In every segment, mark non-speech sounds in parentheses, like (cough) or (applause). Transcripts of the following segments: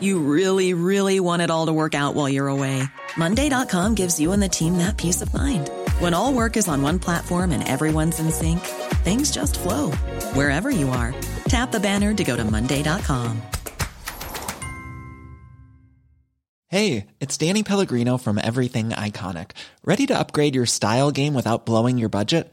You really, really want it all to work out while you're away. Monday.com gives you and the team that peace of mind. When all work is on one platform and everyone's in sync, things just flow wherever you are. Tap the banner to go to Monday.com. Hey, it's Danny Pellegrino from Everything Iconic. Ready to upgrade your style game without blowing your budget?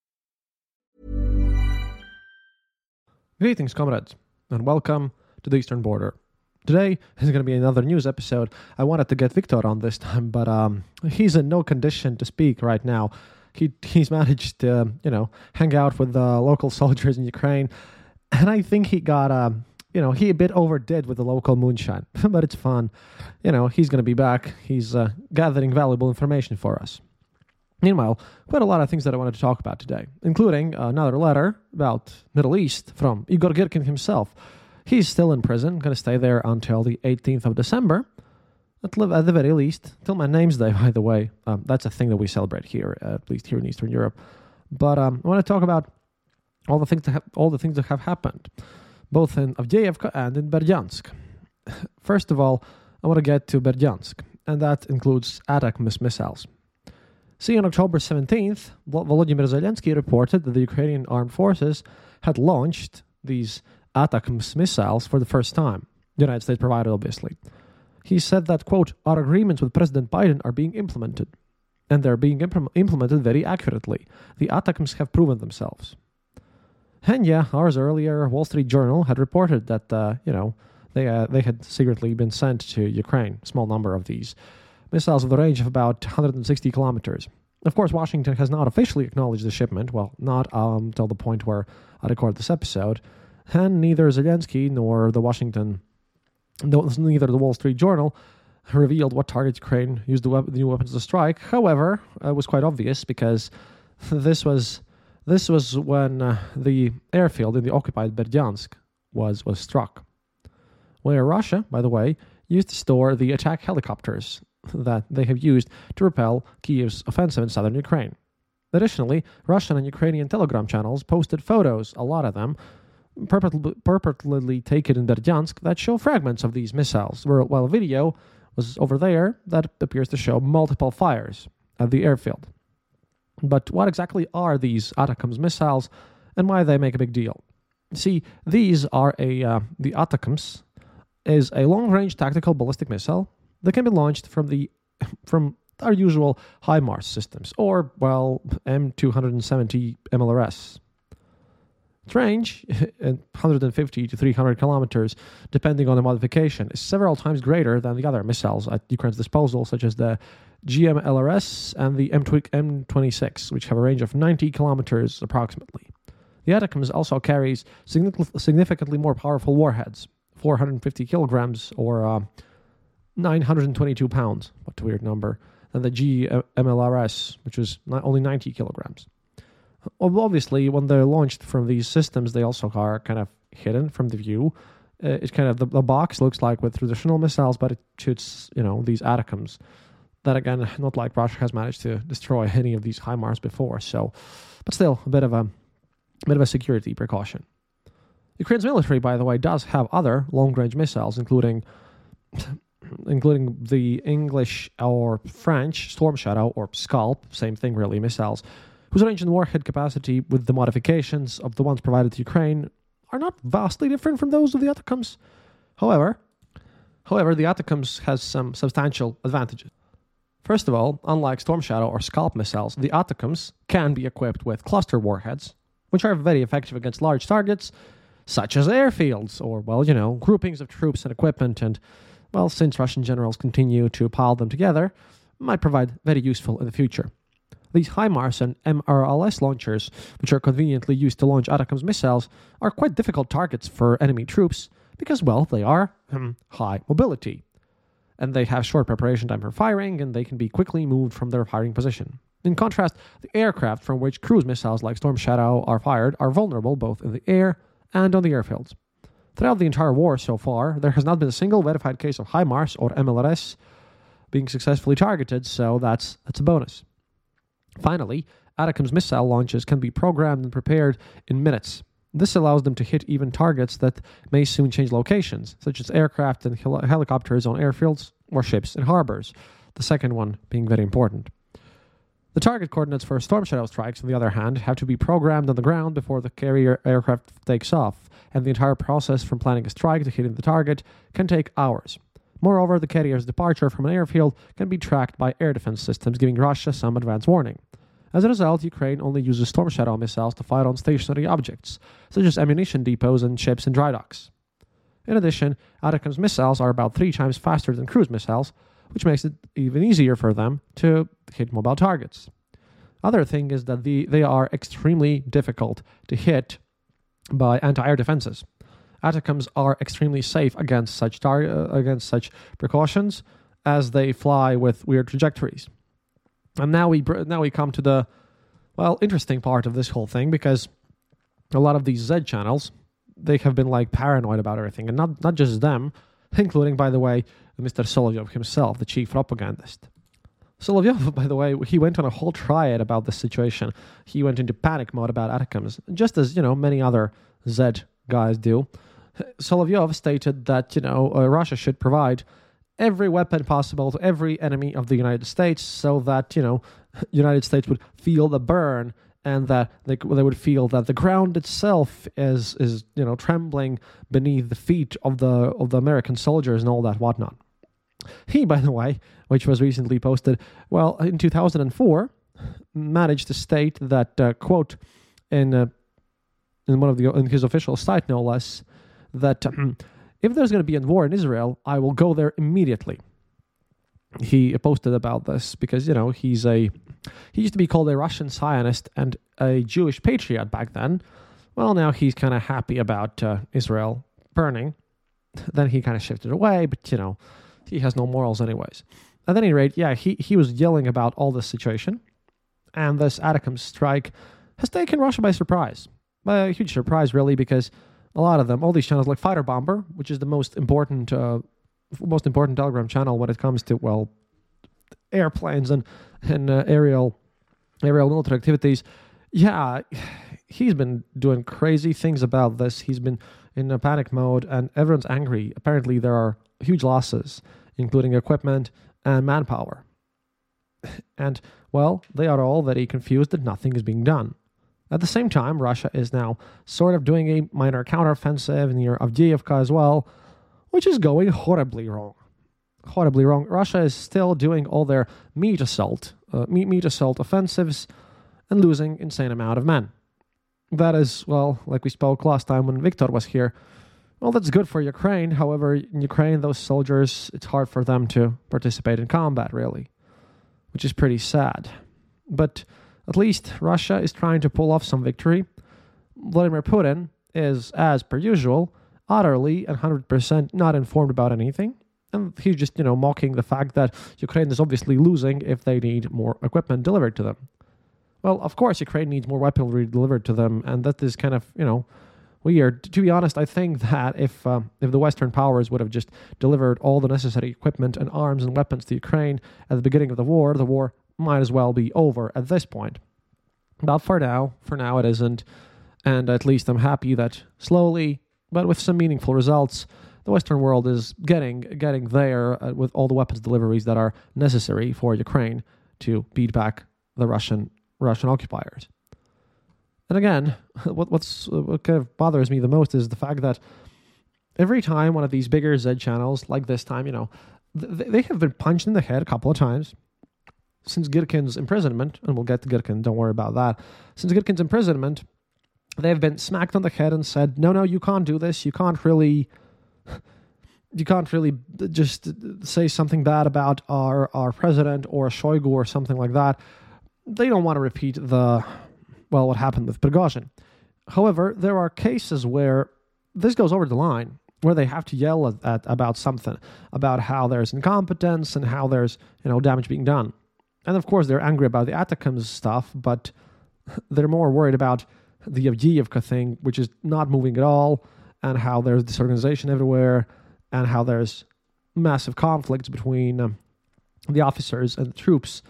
Greetings, comrades, and welcome to the Eastern Border. Today is going to be another news episode. I wanted to get Victor on this time, but um, he's in no condition to speak right now. He he's managed to you know hang out with the local (laughs) soldiers in Ukraine, and I think he got um, you know he a bit overdid with the local moonshine, (laughs) but it's fun. You know he's going to be back. He's uh, gathering valuable information for us. Meanwhile, quite a lot of things that I wanted to talk about today, including another letter about Middle East from Igor Girkin himself. He's still in prison, going to stay there until the 18th of December, at, the very least, till my name's day, (laughs) by the way. Um, that's a thing that we celebrate here, at least here in Eastern Europe. But um, I want to talk about all the things that have, all the things that have happened, both in Avdiivka and in Berdyansk. (sighs) First of all, I want to get to Berdyansk, and that includes ATACMS missiles. See, on October 17th, Volodymyr Zelensky reported that the Ukrainian armed forces had launched these ATACMS missiles for the first time. The United States provided, obviously. He said that, quote, our agreements with President Biden are being implemented, and they're being imp- implemented very accurately. The ATACMS have proven themselves. And yeah, hours earlier, Wall Street Journal had reported that, uh, you know, they, uh, they had secretly been sent to Ukraine, small number of these missiles with a range of about 160 kilometers. Of course, Washington has not officially acknowledged the shipment, well, not um, the point where I record this episode, and neither Zelensky nor the Washington, neither the Wall Street Journal revealed what targets Ukraine used the, the new weapons to strike. However, it was quite obvious because this was this was when uh, the airfield in the occupied Berdyansk was was struck, where Russia, by the way, used to store the attack helicopters that they have used to repel Kiev's offensive in southern Ukraine. Additionally, Russian and Ukrainian telegram channels posted photos, a lot of them, purportedly taken in Berdyansk, that show fragments of these missiles, while video was over there that appears to show multiple fires at the airfield. But what exactly are these ATACMS missiles, and why they make a big deal? See, these are a uh, the ATACMS is a long-range tactical ballistic missile that can be launched from the from our usual HIMARS systems, or well, M270 MLRS. Its range, (laughs) 150 to 300 kilometers, depending on the modification, is several times greater than the other missiles at Ukraine's disposal, such as the GMLRS and the M26, which have a range of 90 kilometers approximately. The ATACMS also carries significantly more powerful warheads, 450 kilograms or uh, 922 pounds. What a weird number. And the GMLRS, which was only 90 kilograms. Obviously, when they're launched from these systems, they also are kind of hidden from the view. Uh, it's kind of the, the box looks like with traditional missiles, but it shoots, you know, these ATACMS that again, (laughs) not like Russia has managed to destroy (laughs) any of these HIMARS before. So, but still, a bit of a, a bit of a security precaution. Ukraine's military, by the way, does have other long-range missiles, including including the English or French Storm Shadow or Scalp, same thing really, missiles, whose range and warhead capacity, with the modifications of the ones provided to Ukraine, are not vastly different from those of the Atacms. However, however, the Atacms has some substantial advantages. First of all, unlike Storm Shadow or Scalp missiles, the Atacms can be equipped with cluster warheads, which are very effective against large targets, such as airfields, or, well, you know, groupings of troops and equipment, and, well, since Russian generals continue to pile them together, might provide very useful in the future. These HIMARS and MRLS launchers, which are conveniently used to launch Atacms missiles, are quite difficult targets for enemy troops because, well, they are um, high mobility. And they have short preparation time for firing, and they can be quickly moved from their firing position. In contrast, the aircraft from which cruise missiles like Storm Shadow are fired are vulnerable both in the air and on the airfields. Throughout the entire war so far, there has not been a single verified case of HIMARS or MLRS being successfully targeted, so that's that's a bonus. Finally, Atacms missile launches can be programmed and prepared in minutes. This allows them to hit even targets that may soon change locations, such as aircraft and hel- helicopters on airfields or ships in harbors, the second one being very important. The target coordinates for Storm Shadow strikes, on the other hand, have to be programmed on the ground before the carrier aircraft takes off, and the entire process from planning a strike to hitting the target can take hours. Moreover, the carrier's departure from an airfield can be tracked by air defense systems, giving Russia some advance warning. As a result, Ukraine only uses Storm Shadow missiles to fire on stationary objects, such as ammunition depots and ships and dry docks. In addition, Atacms missiles are about three times faster than cruise missiles, which makes it even easier for them to hit mobile targets. Other thing is that the, they are extremely difficult to hit by anti-air defenses. Atacms are extremely safe against such tar- uh, against such precautions as they fly with weird trajectories. And now we now we come to the well interesting part of this whole thing because a lot of these Z channels they have been like paranoid about everything, and not not just them, (laughs) including by the way Mr. Solovyov himself, the chief propagandist. Solovyov, by the way, he went on a whole triad about this situation. He went into panic mode about Atacms, just as you know many other Z guys do. Solovyov stated that you know uh, Russia should provide every weapon possible to every enemy of the United States, so that you know (laughs) United States would feel the burn and that they, they would feel that the ground itself is is you know trembling beneath the feet of the of the American soldiers and all that whatnot. He, by the way, which was recently posted, well, in 2004, managed to state that uh, quote in uh, in one of the in his official site, no less, that um, if there's going to be a war in Israel, I will go there immediately. He posted about this because you know he's a he used to be called a Russian Zionist and a Jewish patriot back then. Well, now he's kind of happy about uh, Israel burning. Then he kind of shifted away, but you know he has no morals anyways. At any rate, yeah, he he was yelling about all this situation, and this Atacms strike has taken Russia by surprise. By a huge surprise, really, because a lot of them, all these channels like Fighter Bomber, which is the most important, uh, most important Telegram channel when it comes to well, airplanes and and uh, aerial aerial military activities. Yeah, he's been doing crazy things about this. He's been in a panic mode, and everyone's angry. Apparently, there are huge losses, including equipment and manpower. And well, they are all very confused that nothing is being done. At the same time, Russia is now sort of doing a minor counteroffensive near Avdiivka as well, which is going horribly wrong. Horribly wrong. Russia is still doing all their meat assault, uh, meat, meat assault offensives, and losing insane amount of men. That is, well, like we spoke last time when Victor was here. Well, that's good for Ukraine. However, in Ukraine, those soldiers, it's hard for them to participate in combat, really, which is pretty sad. But at least Russia is trying to pull off some victory. Vladimir Putin is, as per usual, utterly and 100% not informed about anything. And he's just, you know, mocking the fact that Ukraine is obviously losing if they need more equipment delivered to them. Well, of course, Ukraine needs more weaponry delivered to them, and that is kind of, you know, weird. To be honest, I think that if um, if the Western powers would have just delivered all the necessary equipment and arms and weapons to Ukraine at the beginning of the war, the war might as well be over at this point. But for now, for now it isn't. And at least I'm happy that slowly, but with some meaningful results, the Western world is getting getting there uh, with all the weapons deliveries that are necessary for Ukraine to beat back the Russian Russian occupiers. And again, (laughs) what what's uh, what kind of bothers me the most is the fact that every time one of these bigger Z channels, like this time, you know, th- they have been punched in the head a couple of times since Girkin's imprisonment, and we'll get to Girkin, don't worry about that. Since Girkin's imprisonment, they've been smacked on the head and said, no, no, you can't do this. You can't really. (laughs) You can't really uh, just uh, say something bad about our, our president or Shoigu or something like that. They don't want to repeat the, well, what happened with Prigozhin. However, there are cases where this goes over the line where they have to yell at, at, about something, about how there's incompetence and how there's you know damage being done. And of course, they're angry about the ATACMS stuff, but (laughs) they're more worried about the Avdiivka thing, which is not moving at all, and how there's disorganization everywhere, and how there's massive conflicts between um, the officers and the troops.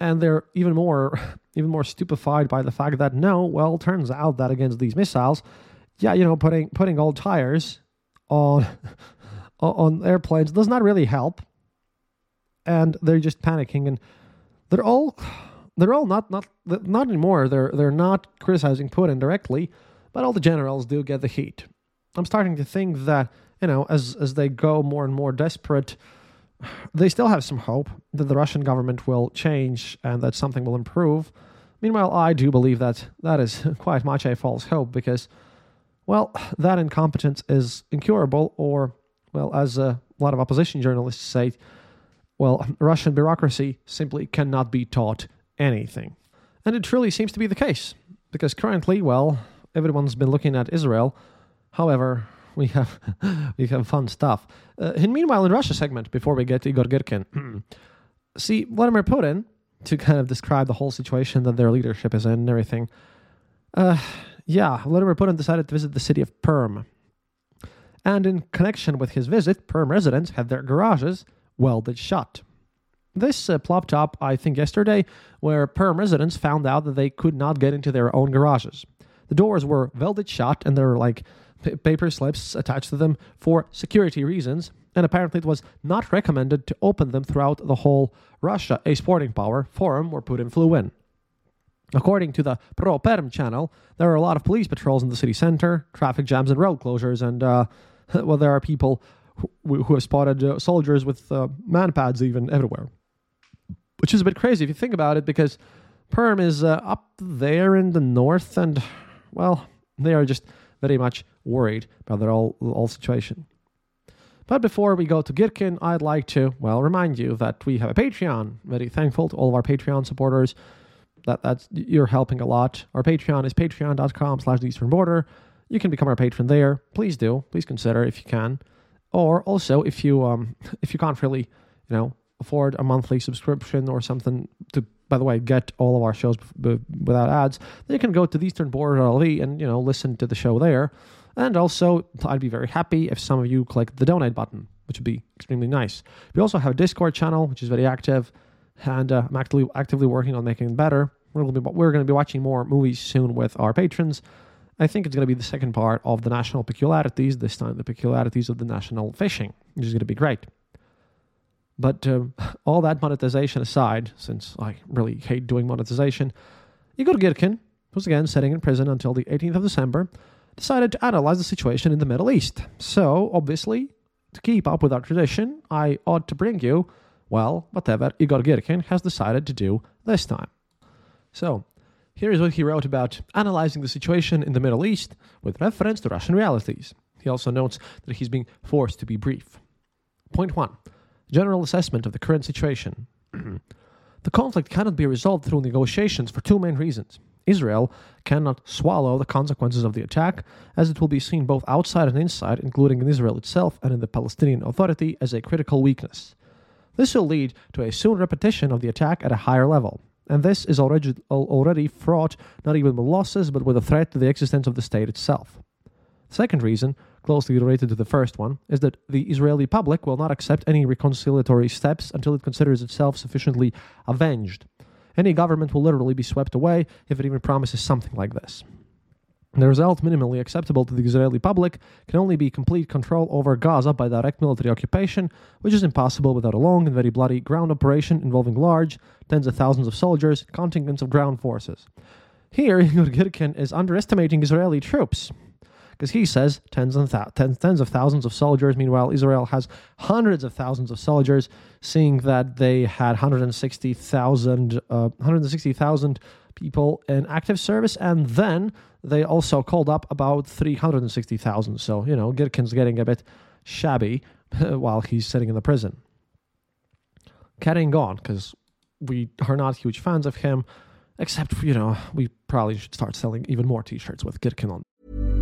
And they're even more, (laughs) even more stupefied by the fact that no, well, turns out that against these missiles, yeah, you know, putting putting old tires on (laughs) on airplanes does not really help. And they're just panicking, and they're all they're all not not not anymore. They're they're not criticizing Putin directly, but all the generals do get the heat. I'm starting to think that you know as as they go more and more desperate, they still have some hope that the Russian government will change and that something will improve. Meanwhile, I do believe that that is (laughs) quite much a false hope because, well, that incompetence is incurable, or well, as a lot of opposition journalists say, well, Russian bureaucracy simply cannot be taught anything. And it truly seems to be the case, because currently, well, everyone's been looking at Israel. However, we have (laughs) we have fun stuff. Uh, and meanwhile, in Russia segment, before we get to Igor Girkin, (clears throat) see Vladimir Putin to kind of describe the whole situation that their leadership is in and everything. Uh, yeah, Vladimir Putin decided to visit the city of Perm, and in connection with his visit, Perm residents had their garages welded shut. This uh, plopped up, I think, yesterday, where Perm residents found out that they could not get into their own garages. The doors were welded shut, and there were like paper slips attached to them for security reasons. And apparently, it was not recommended to open them throughout the whole Russia, a sporting power, forum where Putin flew in. According to the Pro Perm channel, there are a lot of police patrols in the city center, traffic jams and road closures, and uh, (laughs) well, there are people who, who have spotted uh, soldiers with uh, MANPADS even everywhere which is a bit crazy if you think about it, because Perm is uh, up there in the north, and well, they are just very much worried about the whole, whole situation. But before we go to Girkin, I'd like to, well, remind you that we have a Patreon. Very thankful to all of our Patreon supporters. That that's you're helping a lot. Our Patreon is patreon.com slash the Eastern Border. You can become our patron there. Please do. Please consider if you can. Or also if you um (laughs) if you can't really, you know, afford a monthly subscription or something to by the way get all of our shows b- b- without ads. Then you can go to the eastern Border LV and you know listen to the show there. And also i'd be very happy if some of you click the donate button which would be extremely nice. We also have a discord channel which is very active and uh, i'm actively actively working on making it better. We're going be we're going to be watching more movies soon with our patrons. I think it's going to be the second part of the national peculiarities, this time the peculiarities of the national fishing, which is going to be great. But uh, all that monetization aside, since I really hate doing monetization, Igor Girkin, who's again sitting in prison until the 18th of December, decided to analyze the situation in the Middle East. So, obviously, to keep up with our tradition, I ought to bring you, well, whatever Igor Girkin has decided to do this time. So, here is what he wrote about analyzing the situation in the Middle East with reference to Russian realities. He also notes that he's being forced to be brief. Point 1 General assessment of the current situation. (clears throat) the conflict cannot be resolved through negotiations for two main reasons. Israel cannot swallow the consequences of the attack, as it will be seen both outside and inside, including in Israel itself and in the Palestinian Authority, as a critical weakness. This will lead to a soon repetition of the attack at a higher level, and this is already, already fraught not even with losses, but with a threat to the existence of the state itself. Second reason closely related to the first one, is that the Israeli public will not accept any reconciliatory steps until it considers itself sufficiently avenged. Any government will literally be swept away if it even promises something like this. The result, minimally acceptable to the Israeli public, can only be complete control over Gaza by direct military occupation, which is impossible without a long and very bloody ground operation involving large, tens of thousands of soldiers, contingents of ground forces. Here, (laughs) Igor Girkin is underestimating Israeli troops. Because he says tens and th- tens, tens of thousands of soldiers. Meanwhile, Israel has hundreds of thousands of soldiers, seeing that they had 160,000 uh, 160,000 people in active service, and then they also called up about 360,000. So, you know, Girkin's getting a bit shabby (laughs) while he's sitting in the prison. Carrying on, because we are not huge fans of him, except, you know, we probably should start selling even more t shirts with Girkin on.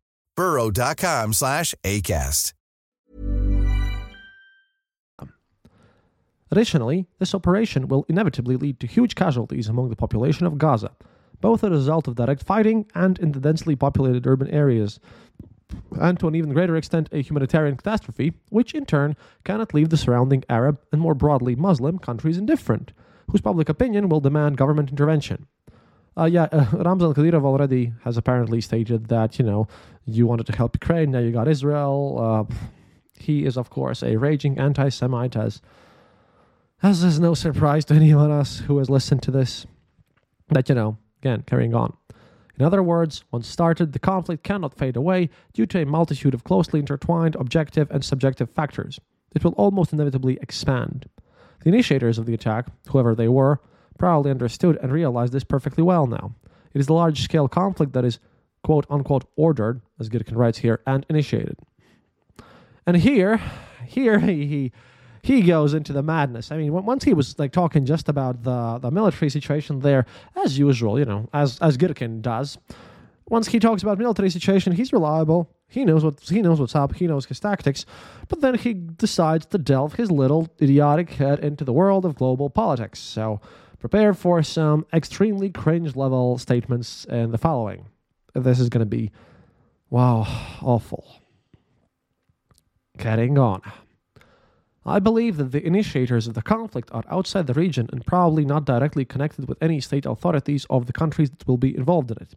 burrow.com slash ACAST. Additionally, this operation will inevitably lead to huge casualties among the population of Gaza, both a result of direct fighting and in the densely populated urban areas, and to an even greater extent a humanitarian catastrophe, which in turn cannot leave the surrounding Arab and more broadly Muslim countries indifferent, whose public opinion will demand government intervention. Uh, yeah, uh, (laughs) Ramzan Kadyrov already has apparently stated that, you know, you wanted to help Ukraine, now you got Israel. Uh, he is, of course, a raging anti Semite, as, as is no surprise to (laughs) anyone else who has listened to this. But, you know, again, carrying on. In other words, once started, the conflict cannot fade away due to a multitude of closely intertwined objective and subjective factors. It will almost inevitably expand. The initiators of the attack, whoever they were, probably understood and realized this perfectly well now. It is the large scale conflict that is quote unquote ordered, as Girkin writes here, and initiated. And here, here he, (laughs) he he goes into the madness. I mean, once he was like talking just about the the military situation there, as usual, you know, as as Girkin does. Once he talks about military situation, he's reliable. He knows what he knows what's up. He knows his tactics. But then he decides to delve his little idiotic head into the world of global politics. So prepare for some extremely cringe level statements in the following. This is going to be, wow, awful. Getting on. I believe that the initiators of the conflict are outside the region and probably not directly connected with any state authorities of the countries that will be involved in it.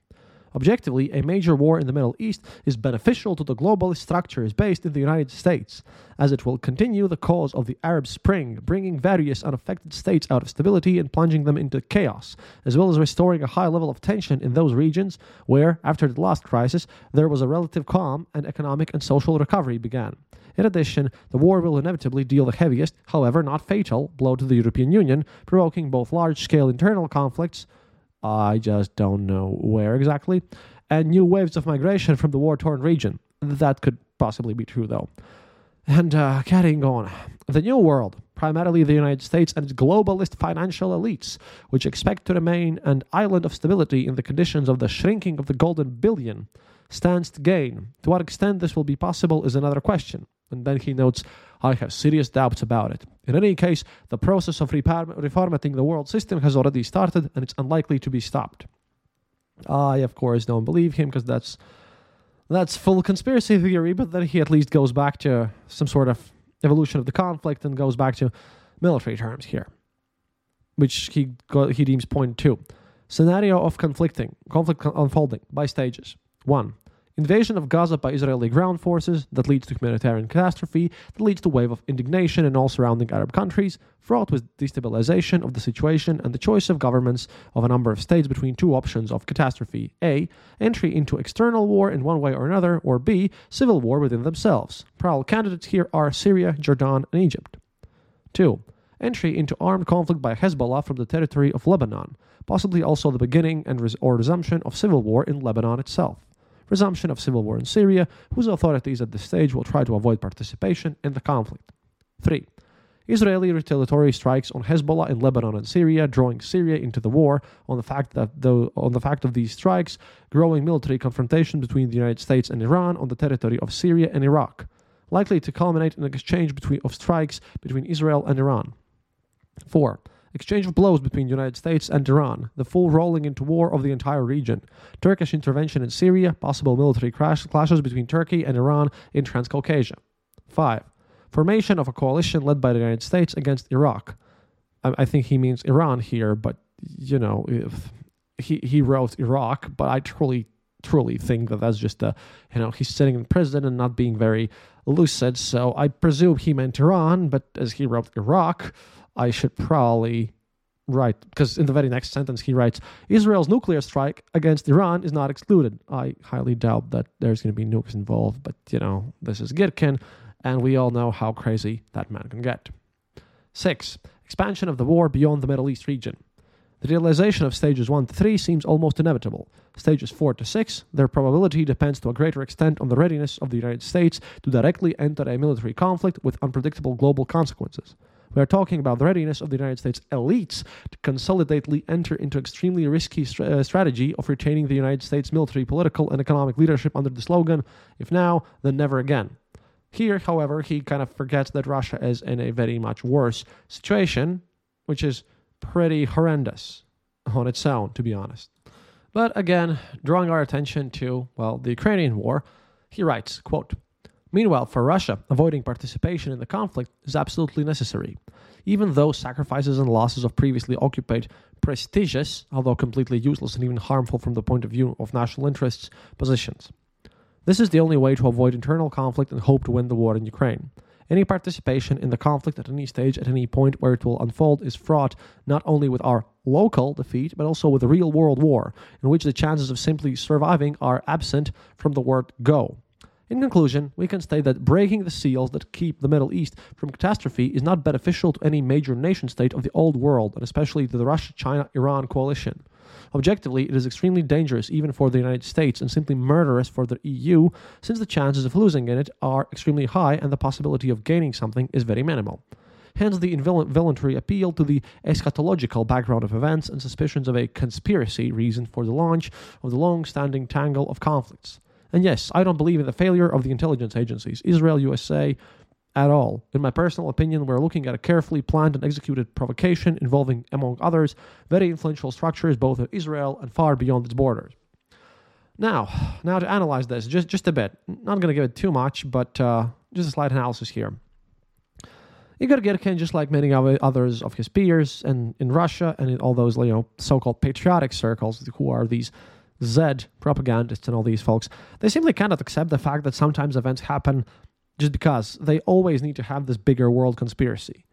Objectively, a major war in the Middle East is beneficial to the globalist structures based in the United States, as it will continue the cause of the Arab Spring, bringing various unaffected states out of stability and plunging them into chaos, as well as restoring a high level of tension in those regions where, after the last crisis, there was a relative calm and economic and social recovery began. In addition, the war will inevitably deal the heaviest, however not fatal, blow to the European Union, provoking both large scale internal conflicts I just don't know where exactly, and new waves of migration from the war torn region. That could possibly be true, though. And uh, carrying on, the New World, primarily the United States and its globalist financial elites, which expect to remain an island of stability in the conditions of the shrinking of the golden billion, stands to gain. To what extent this will be possible is another question. And then he notes, I have serious doubts about it. In any case, the process of reformatting the world system has already started and it's unlikely to be stopped. I, of course, don't believe him because that's that's full conspiracy theory, but then he at least goes back to some sort of evolution of the conflict and goes back to military terms here, which he he deems point two. Scenario of conflicting conflict unfolding by stages. One, Invasion of Gaza by Israeli ground forces that leads to humanitarian catastrophe, that leads to wave of indignation in all surrounding Arab countries, fraught with destabilization of the situation and the choice of governments of a number of states between two options of catastrophe. A. Entry into external war in one way or another, or B. Civil war within themselves. Probable candidates here are Syria, Jordan, and Egypt. 2. Entry into armed conflict by Hezbollah from the territory of Lebanon, possibly also the beginning and res- or resumption of civil war in Lebanon itself. Resumption of civil war in Syria, whose authorities at this stage will try to avoid participation in the conflict. 3. Israeli retaliatory strikes on Hezbollah in Lebanon and Syria, drawing Syria into the war on the fact that the, on the fact of these strikes, growing military confrontation between the United States and Iran on the territory of Syria and Iraq, likely to culminate in an exchange between, of strikes between Israel and Iran. 4. Exchange of blows between the United States and Iran, the full rolling into war of the entire region, Turkish intervention in Syria, possible military crash, clashes between Turkey and Iran in Transcaucasia. 5 formation of a coalition led by the United States against Iraq. I, I think he means Iran here, but you know, he he wrote Iraq, but I truly truly think that that's just a you know he's sitting in prison and not being very lucid. So I presume he meant Iran, but as he wrote Iraq, I should probably write because in the very next sentence he writes Israel's nuclear strike against Iran is not excluded. I highly doubt that there's going to be nukes involved, but you know this is Girkin and we all know how crazy that man can get. 6. Expansion of the war beyond the Middle East region. The realization of stages 1 to 3 seems almost inevitable. Stages 4 to 6, their probability depends to a greater extent on the readiness of the United States to directly enter a military conflict with unpredictable global consequences. We are talking about the readiness of the United States elites to consolidately enter into extremely risky st- uh, strategy of retaining the United States military, political, and economic leadership under the slogan, if now, then never again. Here, however, he kind of forgets that Russia is in a very much worse situation, which is pretty horrendous on its own, to be honest. But again, drawing our attention to, well, the Ukrainian war, he writes, quote, Meanwhile, for Russia, avoiding participation in the conflict is absolutely necessary, even though sacrifices and losses of previously occupied prestigious, although completely useless and even harmful from the point of view of national interests, positions. This is the only way to avoid internal conflict and hope to win the war in Ukraine. Any participation in the conflict at any stage, at any point where it will unfold, is fraught not only with our local defeat, but also with a real world war, in which the chances of simply surviving are absent from the word go. In conclusion, we can state that breaking the seals that keep the Middle East from catastrophe is not beneficial to any major nation state of the old world, and especially to the Russia China Iran coalition. Objectively, it is extremely dangerous even for the United States and simply murderous for the EU, since the chances of losing in it are extremely high and the possibility of gaining something is very minimal. Hence, the involuntary appeal to the eschatological background of events and suspicions of a conspiracy reason for the launch of the long standing tangle of conflicts. And yes, I don't believe in the failure of the intelligence agencies, Israel, USA, at all. In my personal opinion, we're looking at a carefully planned and executed provocation involving, among others, very influential structures both in Israel and far beyond its borders. Now, now to analyze this just just a bit. Not going to give it too much, but uh, just a slight analysis here. Igor Girkin, just like many others of his peers, and in Russia and in all those you know so-called patriotic circles, who are these Z propagandists and all these folks, they simply cannot accept the fact that sometimes events happen just because they always need to have this bigger world conspiracy.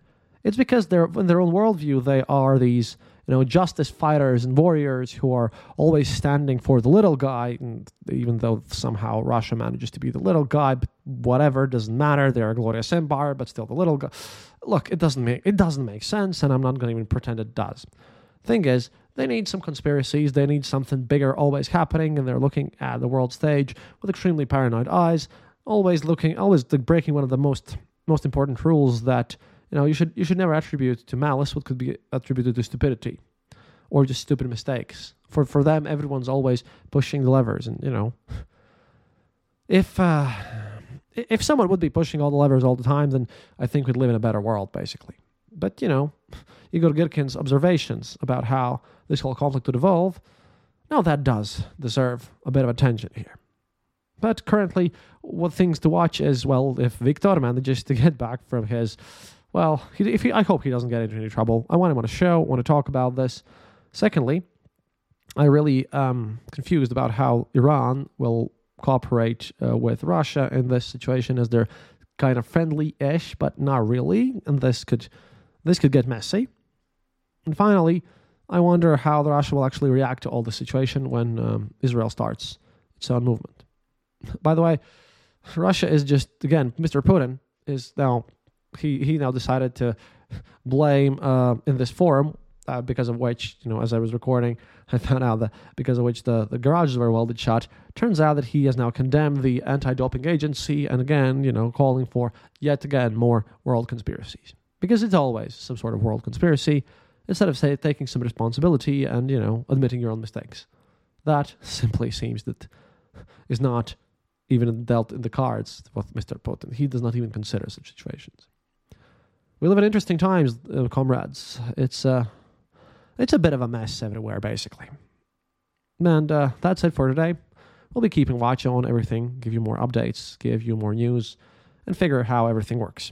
It's because they're in their own worldview they are these you know justice fighters and warriors who are always standing for the little guy, and even though somehow Russia manages to be the little guy, but whatever doesn't matter. They're a glorious empire, but still the little guy. Look, it doesn't make it doesn't make sense, and I'm not going to even pretend it does. Thing is, they need some conspiracies. They need something bigger always happening, and they're looking at the world stage with extremely paranoid eyes always looking, always breaking one of the most most important rules that you know you should you should never attribute to malice what could be attributed to stupidity or just stupid mistakes. For for them, everyone's always pushing the levers, and you know, if uh, if someone would be pushing all the levers all the time, then I think we'd live in a better world, basically. But you know, Igor Girkin's observations about how this whole conflict would evolve, now that does deserve a bit of attention here. But currently, what things to watch is well, if Victor manages to get back from his, well, if he, I hope he doesn't get into any trouble. I want him on a show. Want to talk about this. Secondly, I really um confused about how Iran will cooperate uh, with Russia in this situation, as they're kind of friendly-ish, but not really, and this could this could get messy. And finally, I wonder how Russia will actually react to all the situation when um, Israel starts its own movement. (laughs) By the way, Russia is just again, Mr. Putin is now he he now decided to (laughs) blame uh, in this forum uh, because of which, you know, as I was recording, (laughs) I found out that because of which the, the garages were welded shut. Turns out that he has now condemned the anti doping agency and again, you know, calling for yet again more world conspiracies. Because it's always some sort of world conspiracy instead of say, taking some responsibility and, you know, admitting your own mistakes. That simply seems that is not even dealt in the cards with Mr. Putin. He does not even consider such situations. We live in interesting times, uh, comrades. It's uh, it's a bit of a mess everywhere, basically. And uh, that's it for today. We'll be keeping watch on everything, give you more updates, give you more news, and figure out how everything works.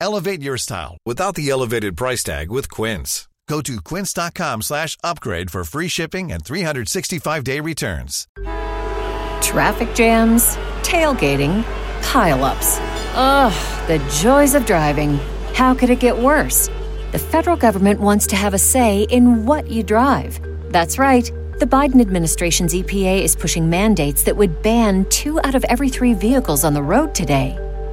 Elevate your style without the elevated price tag with Quince. Go to quince.com slash upgrade for free shipping and 365-day returns. Traffic jams, tailgating, pileups. Ugh, the joys of driving. How could it get worse? The federal government wants to have a say in what you drive. That's right. The Biden administration's EPA is pushing mandates that would ban two out of every three vehicles on the road today.